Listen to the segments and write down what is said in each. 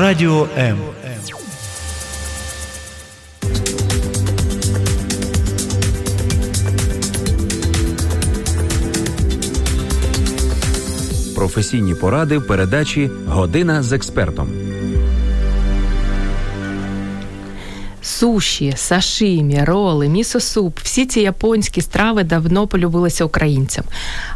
Радіо М. Професійні поради в передачі Година з експертом. Суші, сашимі, роли, місо-суп – всі ці японські страви давно полюбилися українцям.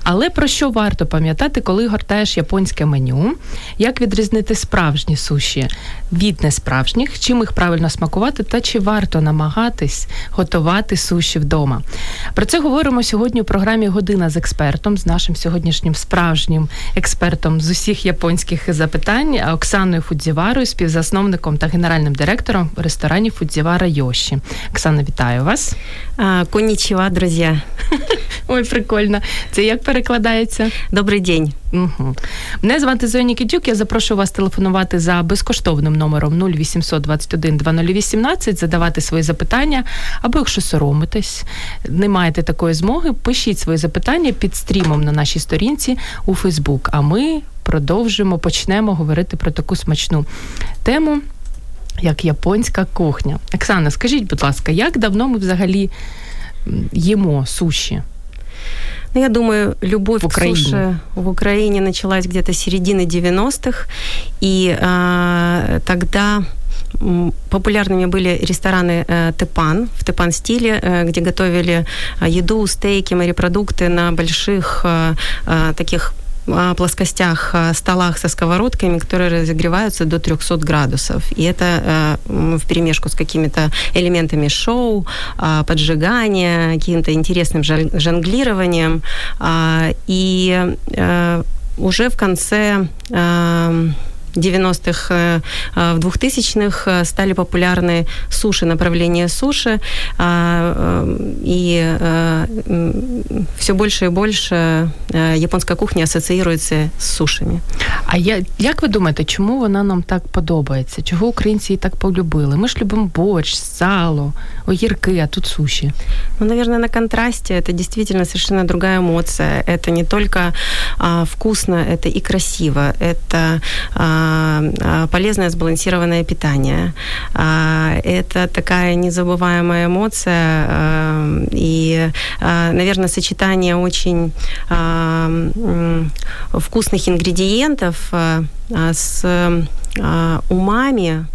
Але про що варто пам'ятати, коли гортаєш японське меню? Як відрізнити справжні суші від несправжніх, чим їх правильно смакувати, та чи варто намагатись готувати суші вдома? Про це говоримо сьогодні у програмі Година з експертом з нашим сьогоднішнім справжнім експертом з усіх японських запитань Оксаною Фудзіварою, співзасновником та генеральним директором ресторанів Фудзівара Йоші. Оксана, вітаю вас. Конічева, друзі. Ой, прикольно. Це як перекладається? Добрий день. Угу. Мене звати Зоя Нікітюк. Я запрошую вас телефонувати за безкоштовним номером 0800 21 2018, задавати свої запитання. Або якщо соромитесь, не маєте такої змоги, пишіть свої запитання під стрімом на нашій сторінці у Фейсбук. А ми продовжимо, почнемо говорити про таку смачну тему. Як японська кухня. Оксана, скажіть, будь ласка, як давно ми взагалі їмо суші? Ну, я думаю, любовь в к суши в Украине началась где-то с середины 90-х, и э, тогда популярными были рестораны э, Тепан в Тепан стиле, э, где готовили еду, стейки, морепродукты на больших э, э, таких плоскостях столах со сковородками, которые разогреваются до 300 градусов. И это в перемешку с какими-то элементами шоу, поджигания, каким-то интересным жонглированием. И уже в конце 90-х, э, э, в 2000-х э, стали популярны суши, направление суши, и все больше и больше японська кухня асоціюється з сушами. А я, як ви думаєте, чому вона нам так подобається? Чого українці її так полюбили? Ми ж любимо борщ, сало, огірки, а тут суші. Ну, наверное, на контрасте это действительно совершенно другая эмоция. Это не только а, вкусно, это и красиво. Это а, а, полезное сбалансированное питание. А, это такая незабываемая эмоция а, и, наверное, сочетание очень вкусных ингредиентов с умами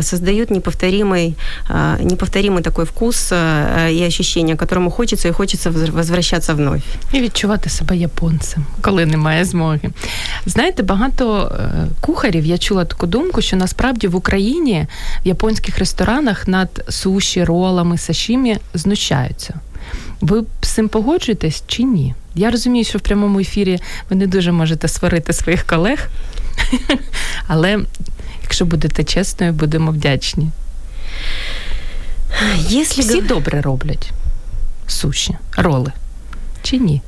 создают неповторимый, неповторимый такой вкус и ощущение, которому хочется и хочется возвращаться вновь. І відчувати себе японцем, коли немає змоги. Знаєте, багато кухарів я чула таку думку, що насправді в Україні в японських ресторанах над суші, ролами, сашімі знущаються. Ви з цим погоджуєтесь чи ні? Я розумію, що в прямому ефірі ви не дуже можете сварити своїх колег, але якщо будете чесною, будемо вдячні. Если Всі добре роблять суші, роли. Чи ні?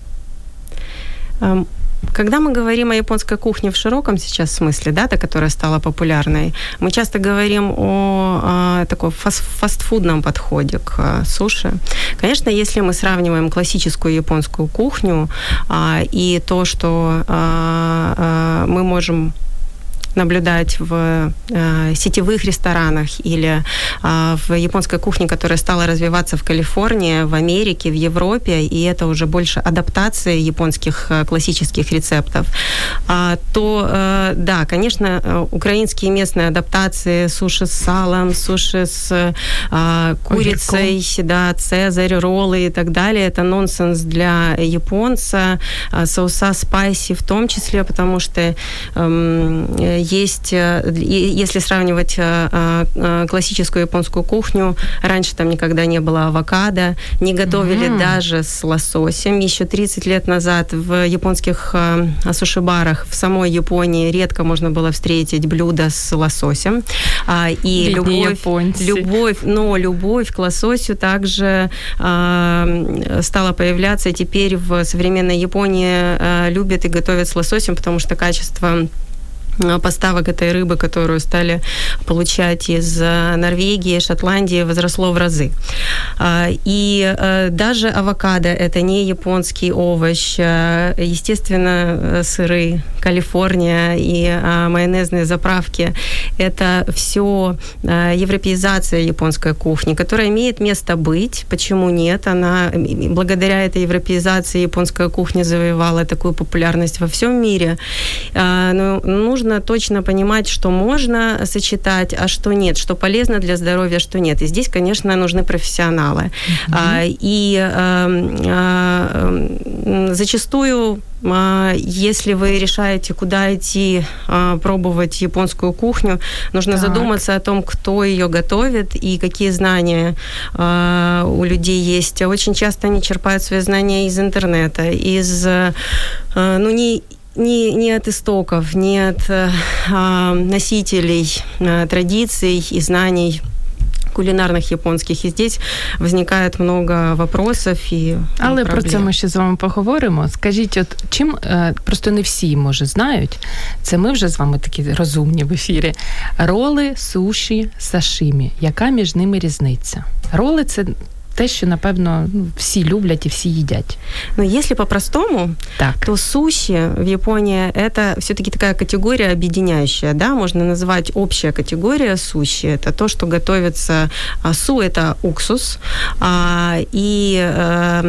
Когда мы говорим о японской кухне в широком сейчас смысле, да, та, которая стала популярной, мы часто говорим о, о таком фаст, фастфудном подходе к а, суши. Конечно, если мы сравниваем классическую японскую кухню а, и то, что а, а, мы можем наблюдать в э, сетевых ресторанах или э, в японской кухне, которая стала развиваться в Калифорнии, в Америке, в Европе, и это уже больше адаптация японских э, классических рецептов, э, то э, да, конечно, э, украинские местные адаптации суши с салом, суши с э, курицей, Огурком. да, цезарь, роллы и так далее, это нонсенс для японца, э, соуса спайси в том числе, потому что э, есть, э, если сравнивать э, э, классическую японскую кухню, раньше там никогда не было авокадо, не готовили mm-hmm. даже с лососем. Еще 30 лет назад в японских суши-барах в самой Японии редко можно было встретить блюдо с лососем. А, и любовь, любовь, но любовь к лососю также стала появляться. И теперь в современной Японии любят и готовят с лососем, потому что качество поставок этой рыбы, которую стали получать из э, Норвегии, Шотландии, возросло в разы. А, и э, даже авокадо – это не японский овощ. Естественно, сыры Калифорния и майонезные заправки – это все европеизация японской кухни, которая имеет место быть. Почему нет? Она благодаря этой европеизации японская кухня завоевала такую популярность во всем мире. Но нужно точно понимать, что можно сочетать, а что нет, что полезно для здоровья, что нет. И здесь, конечно, нужны профессионалы. Mm-hmm. И зачастую если вы решаете, куда идти пробовать японскую кухню, нужно так. задуматься о том, кто ее готовит и какие знания у людей есть. Очень часто они черпают свои знания из интернета, из, ну, не не, не от истоков, не от а, носителей а, традиций и знаний кулінарних японських, і здесь виникає много вопросов і але проблем. про це ми ще з вами поговоримо. Скажіть, от чим просто не всі може знають, це ми вже з вами такі розумні в ефірі. Роли, суші, сашимі. Яка між ними різниця? Роли це те, що напевно ну, всі люблять і всі їдять. Ну, если по-простому, так. то суши в Японии это все-таки такая категория объединяющая, да, можно назвать общая категория суши. Это то, что готовится су, это уксус, а, и э,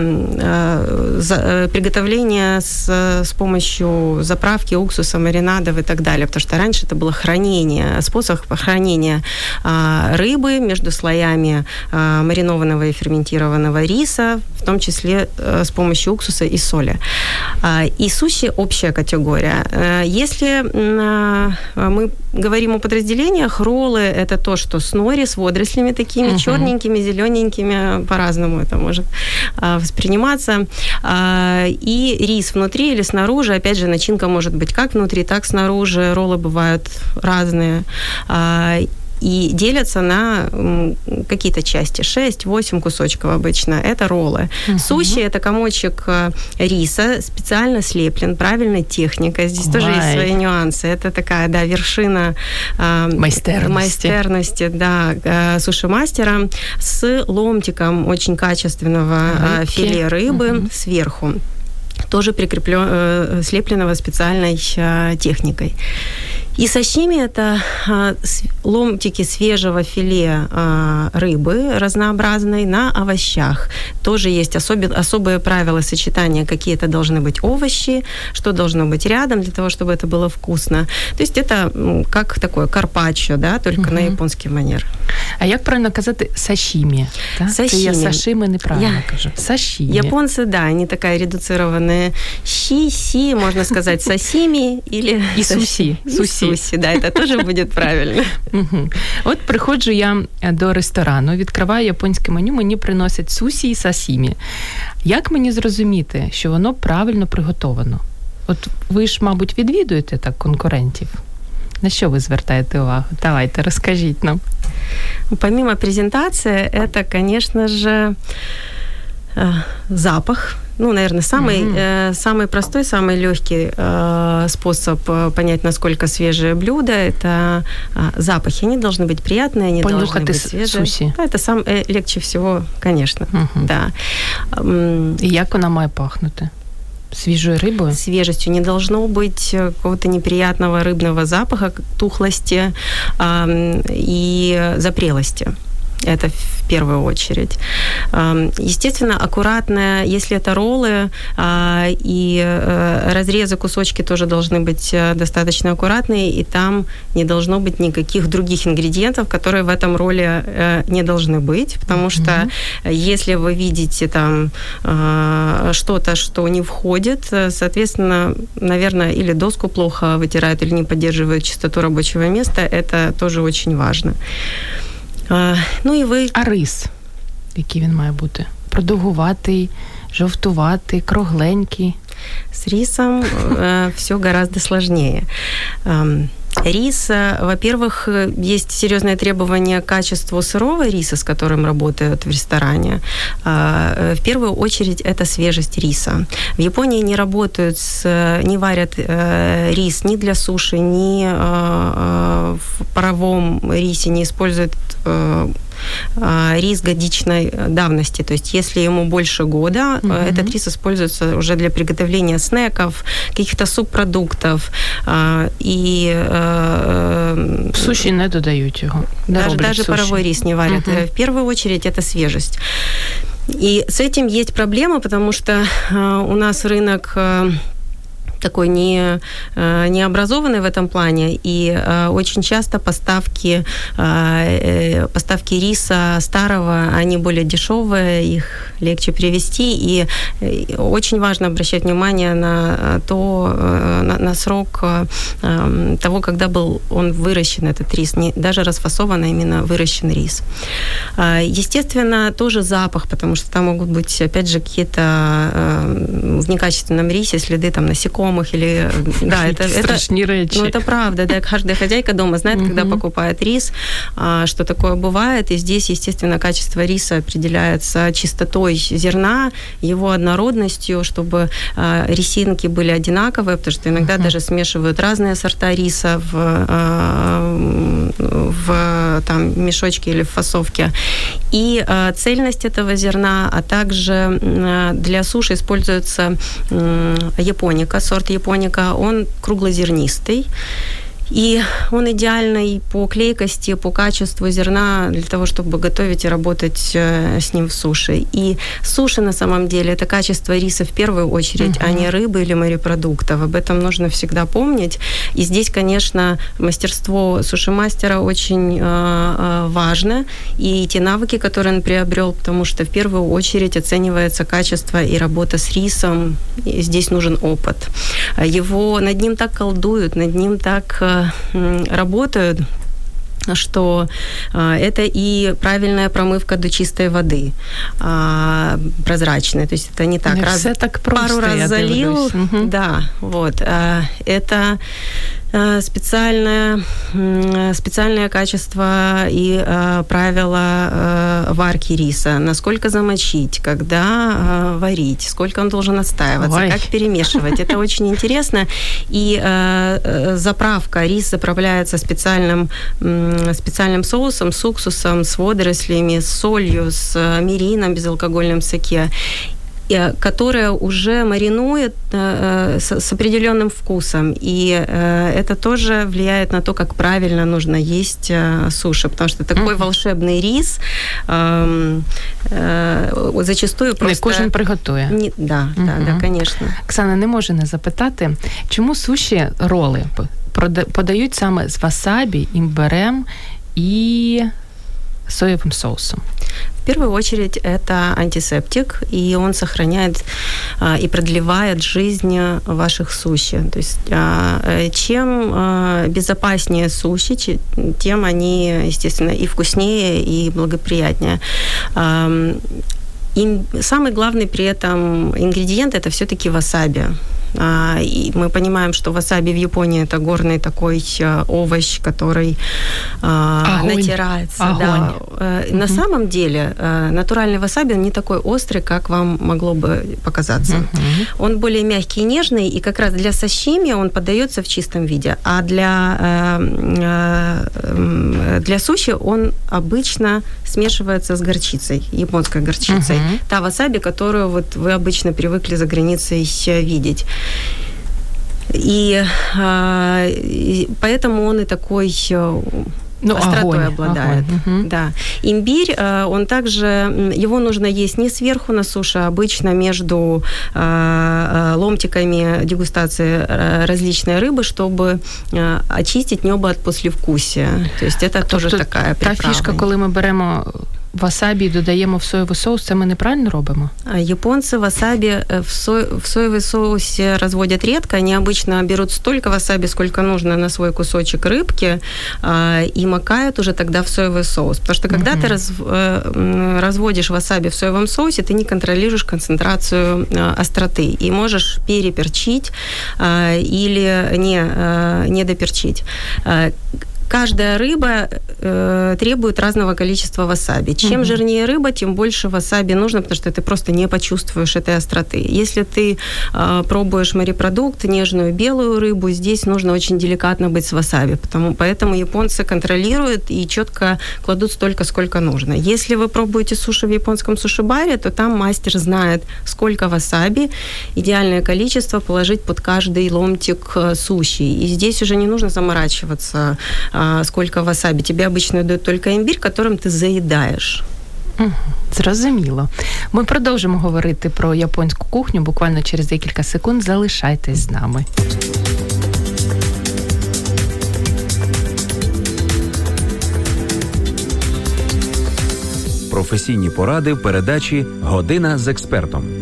э, приготовление с, с помощью заправки уксуса, маринадов и так далее, потому что раньше это было хранение, способ хранения а, рыбы между слоями а, маринованного и ферментированного ферментированного риса, в том числе э, с помощью уксуса и соли. А, и суши – общая категория. Э, если э, мы говорим о подразделениях, роллы – это то, что с нори, с водорослями такими, uh-huh. черненькими, зелененькими, по-разному это может восприниматься. А, и рис внутри или снаружи, опять же, начинка может быть как внутри, так снаружи. Роллы бывают разные. И делятся на какие-то части, 6-8 кусочков обычно, это роллы. Угу. Суши – это комочек э, риса, специально слеплен, правильной техникой, здесь Ой. тоже есть свои нюансы, это такая, да, вершина э, майстерности, майстерности да, э, суши-мастера с ломтиком очень качественного Рыбки. филе рыбы угу. сверху тоже прикреплен, слепленного специальной техникой. И сашими – это а, ломтики свежего филе а, рыбы разнообразной на овощах. Тоже есть особи- особые правила сочетания, какие это должны быть овощи, что должно быть рядом для того, чтобы это было вкусно. То есть это как такое карпаччо, да, только угу. на японский манер. А як правильно казати сашими? Да? Сашими. я сашими неправильно Я... кажу. Сашими. Японцы, да, они такая редуцированная щи-си, можно сказать, сасими или... И суси. Суси. Сусі, да, це теж буде правильно. От приходжу я е, до ресторану, відкриваю японське меню, мені приносять сусі і сасімі. Як мені зрозуміти, що воно правильно приготовано? От ви ж, мабуть, відвідуєте так конкурентів. На що ви звертаєте увагу? Давайте, розкажіть нам. Помимо презентации, это, конечно же, э, запах ну, наверное, самый, mm-hmm. э, самый простой, самый легкий э, способ э, понять, насколько свежее блюдо, это э, запахи. Они должны быть приятные, они Понюхать должны быть свежие. Сусі. Да, это сам э, легче всего, конечно. Mm-hmm. Да. И як вона має пахнути? Свежей рыбой? Свежестью. Не должно быть какого-то неприятного рыбного запаха, тухлости э, и запрелости. Это в первую очередь. Естественно, аккуратно, если это роллы, а, и э, разрезы, кусочки тоже должны быть э, достаточно аккуратные, и там не должно быть никаких других ингредиентов, которые в этом ролле э, не должны быть, потому mm-hmm. что если вы видите там что-то, что не входит, соответственно, наверное, или доску плохо вытирают, или не поддерживают чистоту рабочего места, это тоже очень важно. Ну і ви. А рис, який він має бути? Продовгуватий, жовтуватий, кругленький. С рисом э, все гораздо сложнее. Рис, во-первых, есть серьезное требование к качеству сырого риса, с которым работают в ресторане. Э, в первую очередь это свежесть риса. В Японии не работают, с, не варят э, рис ни для суши, ни э, в паровом рисе, не используют а, рис годичной давности. То есть если ему больше года, угу. этот рис используется уже для приготовления снеков, каких-то субпродуктов. И суші не додають його. Даже, даже паровой рис не варят. Угу. В первую очередь это свежесть. И с этим есть проблема, потому что у нас рынок такой не, э, не образованный в этом плане, и э, очень часто поставки, э, поставки риса старого, они более дешевые, их легче привезти, и очень важно обращать внимание на то, на, на срок эм, того, когда был он выращен, этот рис, не, даже расфасован, а именно выращен рис. Естественно, тоже запах, потому что там могут быть, опять же, какие-то в некачественном рисе следы там насекомых, насекомых или... Да, это, это. Ну, это правда, да. Каждая хозяйка дома знает, когда покупает рис, а, что такое бывает. И здесь, естественно, качество риса определяется чистотой зерна, его однородностью, чтобы а, рисинки были одинаковые, потому что иногда даже смешивают разные сорта риса в, а, в там, мешочке или в фасовке. И цельность этого зерна, а также для суши используется японика, сорт сорт японика, он круглозернистый. И он идеальный по клейкости, по качеству зерна для того, чтобы готовить и работать э, с ним в суши. И суши на самом деле это качество риса в первую очередь, uh-huh. а не рыбы или морепродуктов. Об этом нужно всегда помнить. И здесь, конечно, мастерство суши-мастера очень э, э, важно. И те навыки, которые он приобрел, потому что в первую очередь оценивается качество и работа с рисом. И здесь нужен опыт. Его над ним так колдуют, над ним так э, работают, что а, это и правильная промывка до чистой воды, а, прозрачная, то есть это не так, не раз, так просто, пару раз залил, угу. да, вот, а, это Э, специальное, специальное качество и э, правила э, варки риса. Насколько замочить, когда варить, сколько он должен отстаиваться, Ой. как перемешивать. Это очень интересно. И заправка. Рис заправляется специальным, специальным соусом, с уксусом, с водорослями, с солью, с мирином, безалкогольным соке которая уже маринует э, с, с определенным вкусом. И э, это тоже влияет на то, как правильно нужно есть э, суши, потому что такой mm-hmm. волшебный рис э, э, зачастую просто... Не кожен приготує. Не, да, mm-hmm. да, да, конечно. Оксана, не можу не запитати, чому суші роли подають саме з васабі, імберем і соевым соусом? В первую очередь это антисептик, и он сохраняет а, и продлевает жизнь ваших суши. То есть а, э, чем а, безопаснее суши, тем они, естественно, и вкуснее, и благоприятнее. И самый главный при этом ингредиент это все-таки васаби. А, и мы понимаем, что васаби в Японии это горный такой э, овощ, который а, Огонь. натирается. Огонь. Да. Угу. На самом деле э, натуральный васаби не такой острый, как вам могло бы показаться. Угу. Он более мягкий и нежный, и как раз для сашими он подается в чистом виде, а для, для суши он обычно смешивается с горчицей, японской горчицей. Угу. Та васаби, которую вот вы обычно привыкли за границей видеть. И, а, и поэтому он и такой э, ну, остротой огонь, обладает. Огонь, угу. Да. Имбирь, э, он также, его нужно есть не сверху на суше, а обычно между э, ломтиками дегустации различной рыбы, чтобы очистить небо от послевкусия. То есть это тоже такая приправа. Та фішка, коли ми беремо васабі додаємо в соєвий соус, це ми неправильно робимо? Японцы васаби э, в, со... в соевый соусе разводят редко. Они обычно берут столько васаби, сколько нужно на свой кусочек рыбки, и макают уже тогда в соевый соус. Потому что когда mm-hmm. ты раз... Э, разводишь васаби в соевом соусе, ты не контролируешь концентрацию э, остроты и можешь переперчить или не, не доперчить каждая рыба э, требует разного количества васаби. Чем угу. жирнее рыба, тем больше васаби нужно, потому что ты просто не почувствуешь этой остроты. Если ты э, пробуешь морепродукт, нежную белую рыбу, здесь нужно очень деликатно быть с васаби, потому, поэтому японцы контролируют и четко кладут столько, сколько нужно. Если вы пробуете суши в японском суши-баре, то там мастер знает, сколько васаби, идеальное количество положить под каждый ломтик э, суши. И здесь уже не нужно заморачиваться сколько васаби. Тебе обычно дают только имбирь, которым ты заедаешь. Зрозуміло. Ми продовжимо говорити про японську кухню буквально через декілька секунд. Залишайтесь з нами. Професійні поради в передачі Година з експертом.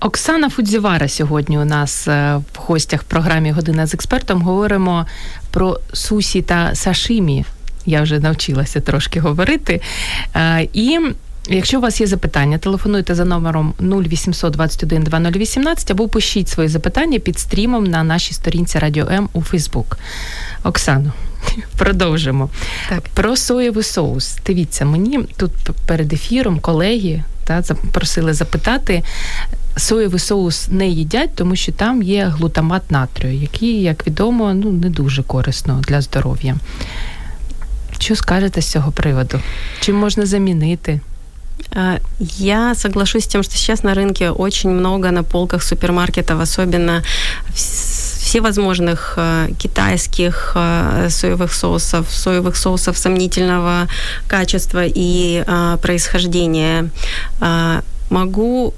Оксана Фудзівара сьогодні у нас е, в гостях в програмі Година з експертом. Говоримо про сусі та сашимі. Я вже навчилася трошки говорити. Е, і Якщо у вас є запитання, телефонуйте за номером 0800 21 2018 або пишіть свої запитання під стрімом на нашій сторінці Радіо М у Фейсбук. Оксано, продовжимо. Так. Про соєвий соус. Дивіться, мені тут перед ефіром колеги та, просили запитати Соєвий соус не їдять, тому що там є глутамат натрію, який, як відомо, ну не дуже корисно для здоров'я. Що скажете з цього приводу? Чим можна замінити? Я соглашусь с тем, что сейчас на рынке очень много на полках супермаркетов, особенно всевозможных китайских соевых соусов, соевых соусов сомнительного качества и происхождения. Могу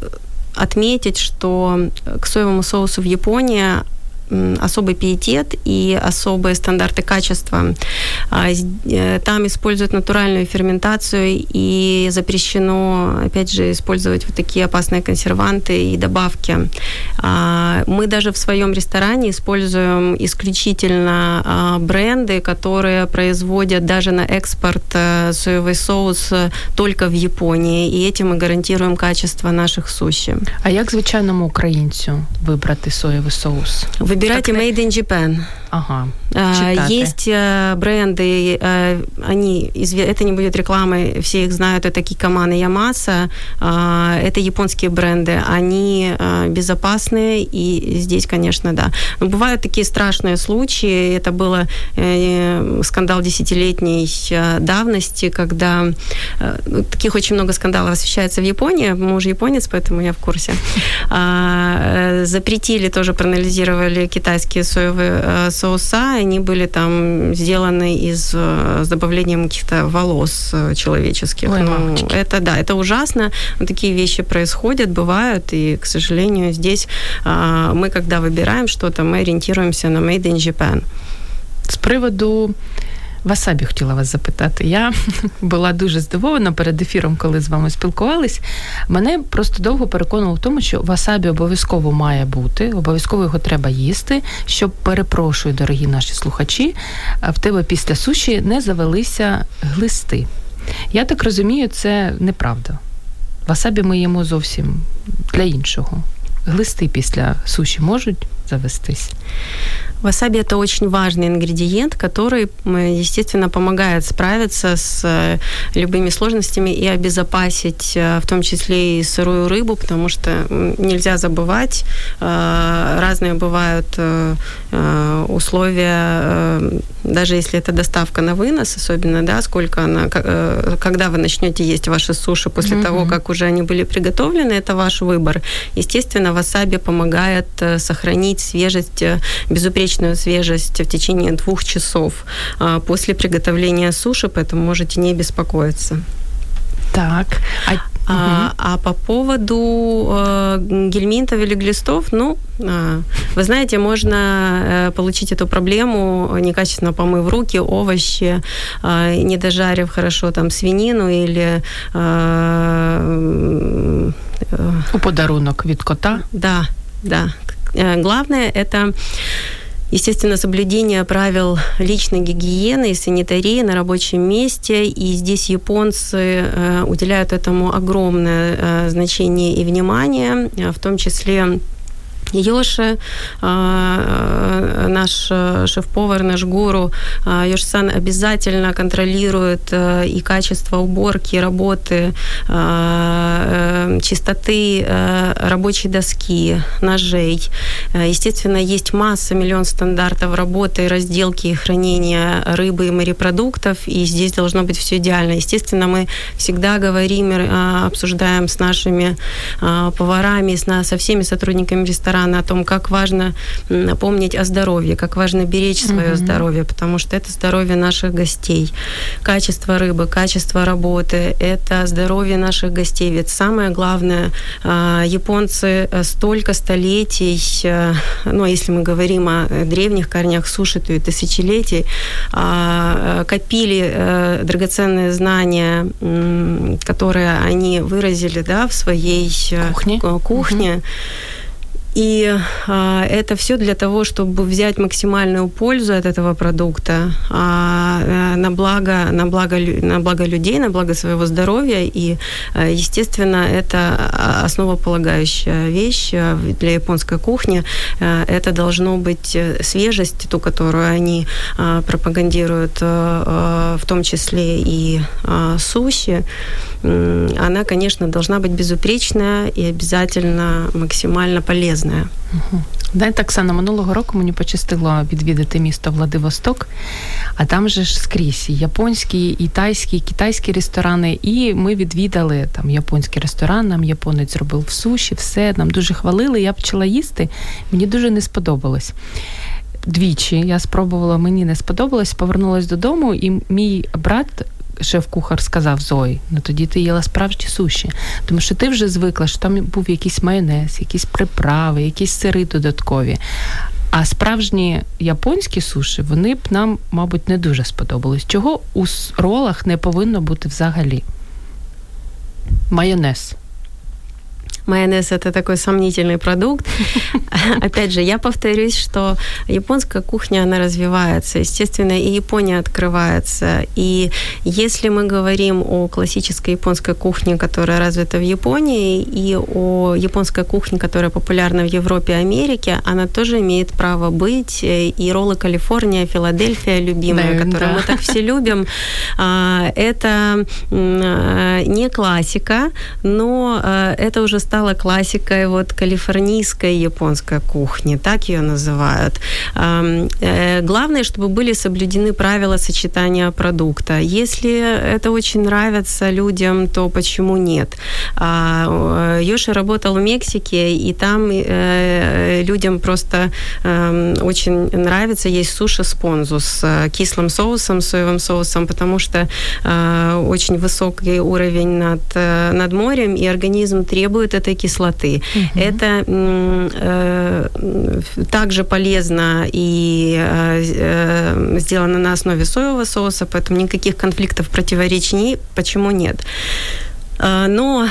отметить, что к соевому соусу в Японии особый пиетет и особые стандарты качества. Э, там используют натуральную ферментацию и запрещено, опять же, использовать вот такие опасные консерванты и добавки. Мы даже в своем ресторане используем исключительно бренды, которые производят даже на экспорт э, соевый соус э, только в Японии, и этим мы гарантируем качество наших суши. А як звичайному українцю вибрати соєвий соус? biurokrat... Made in Japan. Ага. Читати. Есть э, бренды, э, они, это не будет рекламой, все их знают, это Кикаман и Ямаса, это японские бренды, они э, безопасные, и здесь, конечно, да. Но бывают такие страшные случаи, это было скандал десятилетней давности, когда ну, таких очень много скандалов освещается в Японии, муж японец, поэтому я в курсе. А, запретили, тоже проанализировали китайские соевые соуса, они были там сделаны из э, с добавлением каких-то волос э, человеческих. Ой, ну, это да, это ужасно. Вот такие вещи происходят, бывают, и, к сожалению, здесь а, мы, когда выбираем что-то, мы ориентируемся на Made in Japan. З приводу Васабі хотіла вас запитати. Я була дуже здивована перед ефіром, коли з вами спілкувались. Мене просто довго переконувало в тому, що васабі обов'язково має бути, обов'язково його треба їсти, щоб перепрошую, дорогі наші слухачі, в тебе після суші не завелися глисти. Я так розумію, це неправда. Васабі ми їмо зовсім для іншого. Глисти після суші можуть завестись. Васаби – это очень важный ингредиент, который, естественно, помогает справиться с э, любыми сложностями и обезопасить, э, в том числе и сырую рыбу, потому что нельзя забывать, э, разные бывают условия, даже если это доставка на вынос, особенно, да, сколько она, когда вы начнете есть ваши суши после mm-hmm. того, как уже они были приготовлены, это ваш выбор. Естественно, васаби помогает сохранить свежесть, безупречность безупречную свежесть в течение двух часов а, после приготовления суши, поэтому можете не беспокоиться. Так. А, а, а по поводу э, гельминтов или глистов, ну, э, вы знаете, можно э, получить эту проблему, некачественно помыв руки, овощи, э, не дожарив хорошо там свинину или... Э, У подарунок від кота? Да, да. Э, главное это Естественно, соблюдение правил личной гигиены и санитарии на рабочем месте. И здесь японцы э, уделяют этому огромное э, значение и внимание, в том числе Йоши, наш э, шеф-повар, наш гуру, Йош-сан обязательно контролирует и качество уборки, работы, э, чистоты рабочей доски, ножей. Естественно, есть масса, миллион стандартов работы, разделки и хранения рыбы и морепродуктов, и здесь должно быть все идеально. Естественно, мы всегда говорим, обсуждаем с нашими поварами, со всеми сотрудниками ресторана, ресторана о том, как важно помнить о здоровье, как важно беречь свое mm-hmm. здоровье, потому что это здоровье наших гостей. Качество рыбы, качество работы, это здоровье наших гостей. Ведь самое главное, а, японцы э, столько столетий, э, ну, если мы говорим о древних корнях суши, то и тысячелетий, а, э, копили драгоценные знания, которые они выразили да, в своей кухне. кухне. Угу. И а, это все для того, чтобы взять максимальную пользу от этого продукта а, э, на благо, на благо, на благо людей, на благо своего здоровья. И, э, естественно, это основополагающая вещь э, для японской кухни. Это должно быть свежесть, ту, которую они а, пропагандируют, в том числе и суши она, конечно, должна быть безупречная і обязательно максимально полезная. Угу. Оксана, минулого року мені пощастило відвідати місто Владивосток, а там же ж скрізь японські, і тайські, і китайські ресторани. І ми відвідали там японський ресторан, нам японець зробив в суші, все нам дуже хвалили. Я почала їсти, мені дуже не сподобалось. Двічі я спробувала, мені не сподобалось, повернулася додому, і мій брат шеф-кухар сказав Зої, ну тоді ти їла справжні суші. Тому що ти вже звикла, що там був якийсь майонез, якісь приправи, якісь сири додаткові. А справжні японські суші, вони б нам, мабуть, не дуже сподобались. Чого у ролах не повинно бути взагалі? Майонез. Майонез – это такой сомнительный продукт. Опять же, я повторюсь, что японская кухня, она развивается. Естественно, и Япония открывается. И если мы говорим о классической японской кухне, которая развита в Японии, и о японской кухне, которая популярна в Европе и Америке, она тоже имеет право быть. И роллы Калифорния, Филадельфия да, которые да. мы так все любим, а, это не классика, но это уже стала классикой вот калифорнийской японской кухни, так ее называют. Э, главное, чтобы были соблюдены правила сочетания продукта. Если это очень нравится людям, то почему нет? А, э, Йоши работал в Мексике, и там э, людям просто очень нравится есть суши с понзу с кислым соусом, соевым соусом, потому что очень высокий уровень над, над морем, и организм требует этой кислоты. Угу. Это э, также полезно и э, э, сделано на основе соевого соуса, поэтому никаких конфликтов, противоречий почему нет. Э, но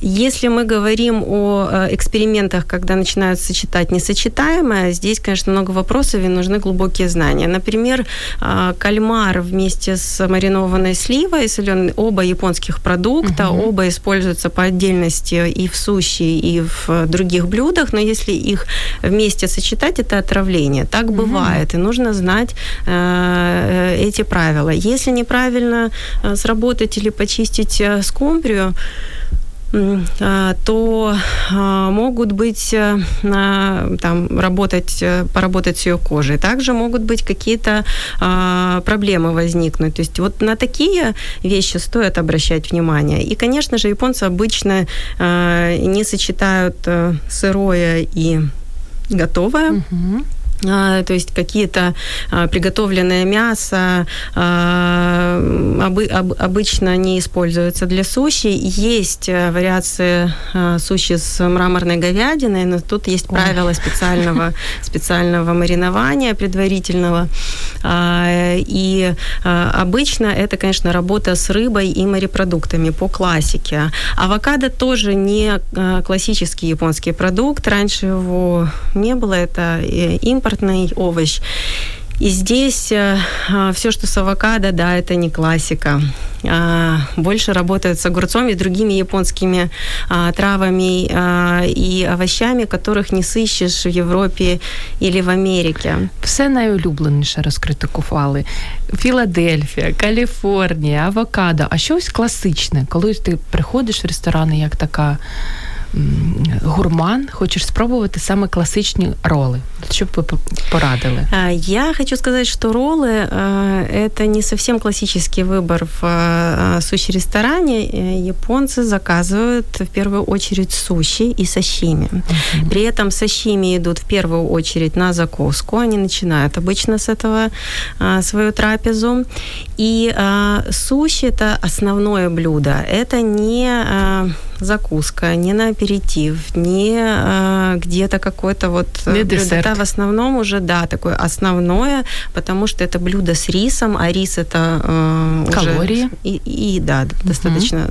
если мы говорим о э, экспериментах, когда начинают сочетать несочетаемое, здесь, конечно, много вопросов и нужны глубокие знания. Например, э, кальмар вместе с маринованной сливой, соленой, оба японских продукта, угу. оба используются по отдельности и в суши, и в других блюдах, но если их вместе сочетать, это отравление. Так угу. бывает, и нужно знать э, эти правила. Если неправильно сработать или почистить скумбрию, то а, могут быть э, там работать, э, поработать с ее кожей. Также могут быть какие-то а, проблемы возникнуть. То есть вот на такие вещи стоит обращать внимание. И, конечно же, японцы обычно не сочетают э, сырое и готовое. Угу. А, то есть какие-то а, приготовленное мясо а, обычно не используются для суши. Есть э, вариации суши с мраморной говядиной, но тут есть правила специального, специального маринования предварительного. И обычно это, конечно, работа с рыбой и морепродуктами по классике. Авокадо тоже не классический японский продукт. Раньше его не было. Это импорт импортный овощ. И здесь э, а, все, что с авокадо, да, это не классика. А, больше работают с огурцом и другими японскими а, травами а, и овощами, которых не сыщешь в Європі или в Америці. Все найулюбленіше розкритикували. Філадельфія, Каліфорнія, авокадо. А щось класичне, коли ти приходиш в ресторани, як така Гурман, хочеш спробувати саме класичні роли. Що б ви порадили? Я хочу сказать, что роллы – это не совсем классический выбор в суши-ресторане. Японцы заказывают в первую очередь суши и сашими. Mm-hmm. При этом сашими идут в первую очередь на закуску. Они начинают обычно с этого свою трапезу. И суши – это основное блюдо. Это не закуска, не на аперитив, не э, где-то какой-то вот э, не десерт. Это в основном уже, да, такое основное, потому что это блюдо с рисом, а рис это э, Калории. Уже, и, и, да, угу. достаточно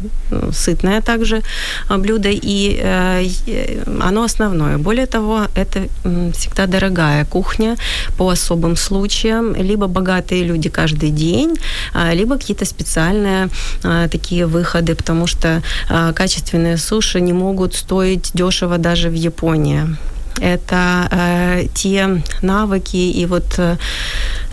сытное также э, блюдо, и э, оно основное. Более того, это всегда дорогая кухня по особым случаям, либо богатые люди каждый день, либо какие-то специальные такие выходы, потому что качество качественные суши не могут стоить дешево даже в Японии. Это э, те навыки и вот э,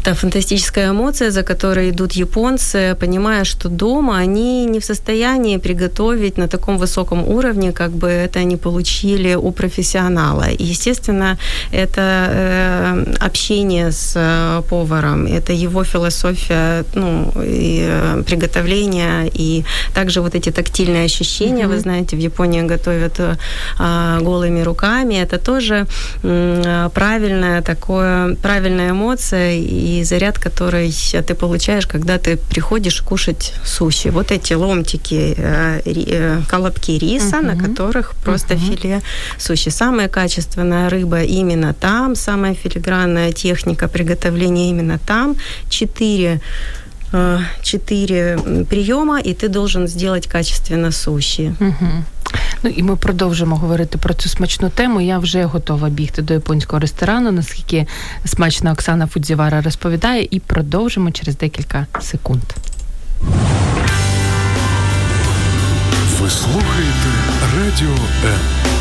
та фантастическая эмоция, за которой идут японцы, понимая, что дома они не в состоянии приготовить на таком высоком уровне, как бы это они получили у профессионала. И, естественно, это э, общение с э, поваром, это его философия ну, и, э, приготовления, и также вот эти тактильные ощущения, mm-hmm. вы знаете, в Японии готовят голыми руками, это тоже правильная такое, правильная эмоция, и и заряд, который ты получаешь, когда ты приходишь кушать суши. Вот эти ломтики, э, э, колобки риса, uh-huh. на которых просто uh-huh. филе суши. Самая качественная рыба именно там, самая филигранная техника приготовления именно там. Четыре э, четыре приема, и ты должен сделать качественно суши. Угу. Ну і ми продовжимо говорити про цю смачну тему. Я вже готова бігти до японського ресторану, наскільки смачна Оксана Фудзівара розповідає, і продовжимо через декілька секунд. Ви слухаєте Радіо М.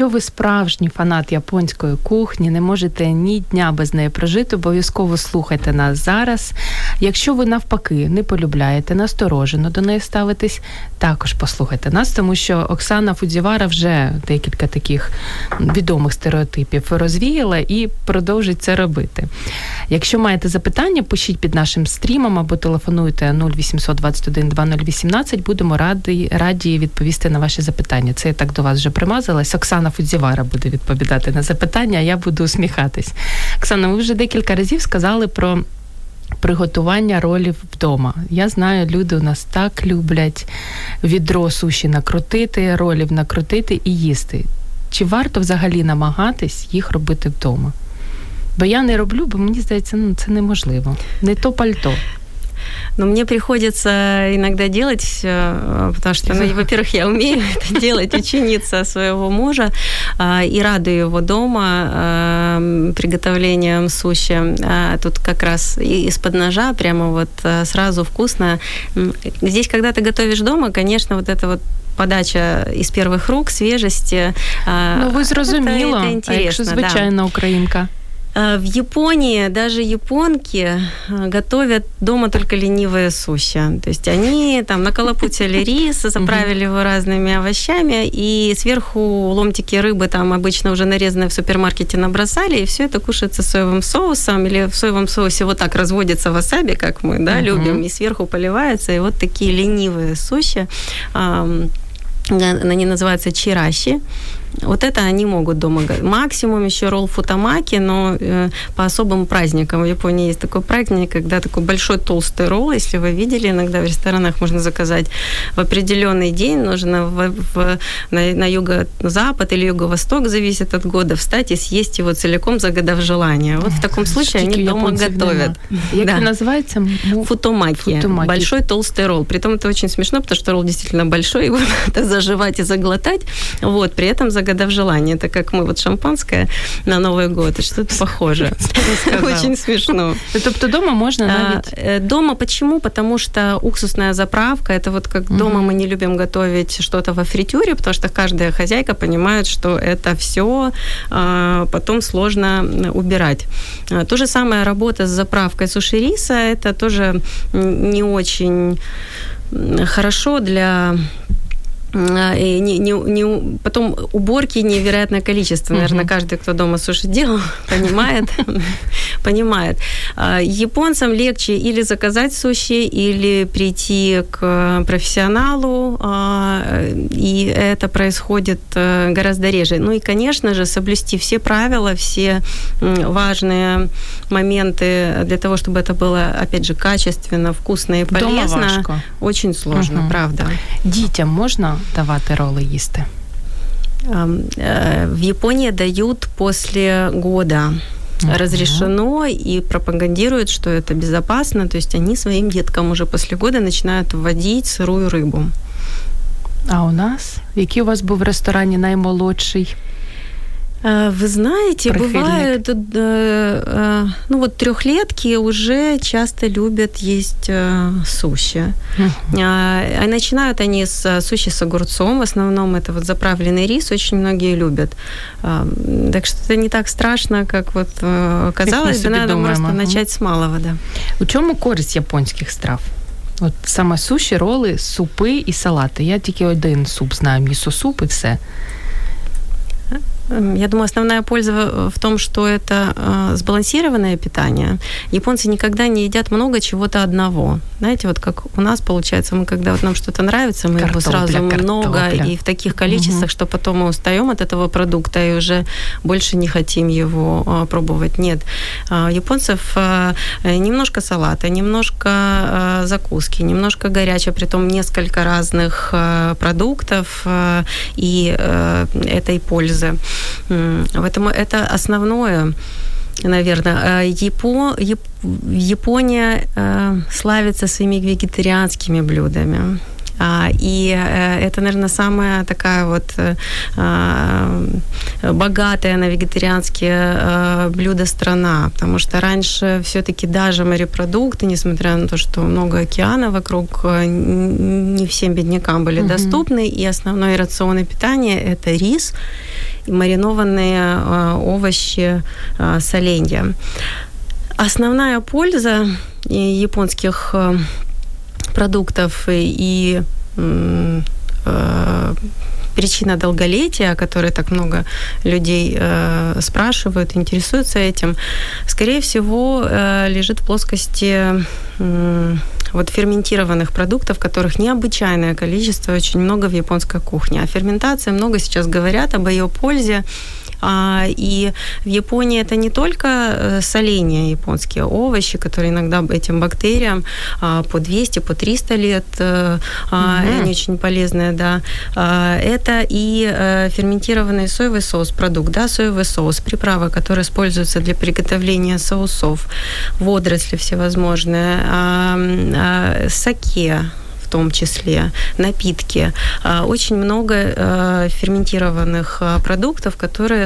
Якщо ви справжній фанат японської кухні, не можете ні дня без неї прожити, обов'язково слухайте нас зараз. Якщо ви навпаки не полюбляєте, насторожено до неї ставитись, також послухайте нас, тому що Оксана Фудзівара вже декілька таких відомих стереотипів розвіяла і продовжить це робити. Якщо маєте запитання, пишіть під нашим стрімом або телефонуйте 0800 21 2018, будемо раді, раді відповісти на ваші запитання. Це я так до вас вже примазалась. Оксана Фудзівара буде відповідати на запитання, а я буду усміхатись. Оксана, ви вже декілька разів сказали про. Приготування ролів вдома. Я знаю, люди у нас так люблять відро суші накрутити, ролів накрутити і їсти. Чи варто взагалі намагатись їх робити вдома? Бо я не роблю, бо мені здається, ну це неможливо. Не то пальто. Но мне приходится иногда делать, э, потому что, ну, во-первых, я умею это делать, ученица своего мужа, а, и радую его дома а, приготовлением суши. А, тут как раз из-под ножа прямо вот сразу вкусно. Здесь, когда ты готовишь дома, конечно, вот это вот подача из первых рук, свежести. Ну, ви зрозуміло, это интересно, а якщо звичайна да. українка? Э, в Японии даже японки э, готовят дома только ленивые суши. То есть они там наколопутили рис, заправили его разными овощами, и сверху ломтики рыбы там обычно уже нарезанные в супермаркете набросали, и все это кушается соевым соусом, или в соевом соусе вот так разводится васаби, как мы, да, любим, и сверху поливается, и вот такие ленивые суши. Они называются чираши. Вот это они могут дома. Максимум еще ролл футамаки, но э, по особым праздникам. В Японии есть такой праздник, когда такой большой толстый ролл, если вы видели, иногда в ресторанах можно заказать в определенный день, нужно в, в, на, на юго-запад или юго-восток, зависит от года, встать и съесть его целиком, загадав желание. Вот в таком случае они дома готовят. Как да. называется? Футомаки. Футомаки. Большой толстый ролл. Притом это очень смешно, потому что ролл действительно большой, его надо заживать и заглотать. Вот, при этом загадав желание. Это как мы вот шампанское на Новый год, и что-то похоже. Очень смешно. Тобто дома можно навіть? Э, Дома почему? Потому что уксусная заправка, это вот как дома мы не любим готовить что-то во фритюре, потому что каждая хозяйка понимает, что это все потом сложно убирать. То же самое работа с заправкой суши риса, это тоже не очень хорошо для и не, не, не, потом уборки невероятное количество. Наверное, uh-huh. каждый, кто дома суши делал, понимает. понимает. Японцам легче или заказать суши, или прийти к профессионалу, и это происходит э, гораздо реже. Ну и, конечно же, соблюсти все правила, все важные моменты для того, чтобы это было, опять же, качественно, вкусно и полезно. Очень сложно, uh-huh. правда. Детям можно давати роли їсти? В Японии дают после года uh-huh. разрешено и пропагандируют, что это безопасно. То есть они своим деткам уже после года начинают вводить сырую рыбу. А у нас? Який у вас був в ресторані наймолодший? Э, вы знаете, Прихильник. бывают, э, э, ну вот трехлетки уже часто любят есть суши. Uh-huh. Начинают они с суши с огурцом, в основном это вот заправленный рис, очень многие любят. Так что это не так страшно, как вот казалось бы, надо думаем, просто ага. начать с малого, да. У чому користь японських страв? От саме суші, роли, супи і салати. Я тільки один суп знаю, місо-суп і все. Я думаю, основная польза в том, что это э, сбалансированное питание. Японцы никогда не едят много чего-то одного. Знаете, вот как у нас получается, мы когда вот нам что-то нравится, мы картопля, его сразу картопля. много и в таких количествах, угу. что потом мы устаем от этого продукта и уже больше не хотим его э, пробовать. Нет, э, японцев э, немножко салата, немножко закуски, немножко горячего, притом несколько разных продуктов и этой пользы. Поэтому это основное наверное. Э, Япо... Япония э, славится своими вегетарианскими блюдами. А, и э, это, наверное, самая такая вот богатая на вегетарианские блюда страна, потому что раньше все-таки даже морепродукты, несмотря на то, что много океана вокруг, не всем беднякам были mm-hmm. доступны, и основной рацион питания – это рис – маринованные овощи, соленья. Основная польза японских продуктов и причина долголетия, о которой так много людей э, спрашивают, интересуются этим, скорее всего, э, лежит в плоскости э, вот ферментированных продуктов, которых необычайное количество, очень много в японской кухне. А ферментация, много сейчас говорят об ее пользе. А, и в Японии это не только э, соление японские овощи, которые иногда этим бактериям а, по 200, по 300 лет, mm-hmm. они очень полезные, да. Это и э, ферментированный соевый соус, продукт, да, соевый соус, приправа, которая используется для приготовления соусов, водоросли всевозможные, саке, том числе, напитки. А, очень много э, ферментированных а, продуктов, которые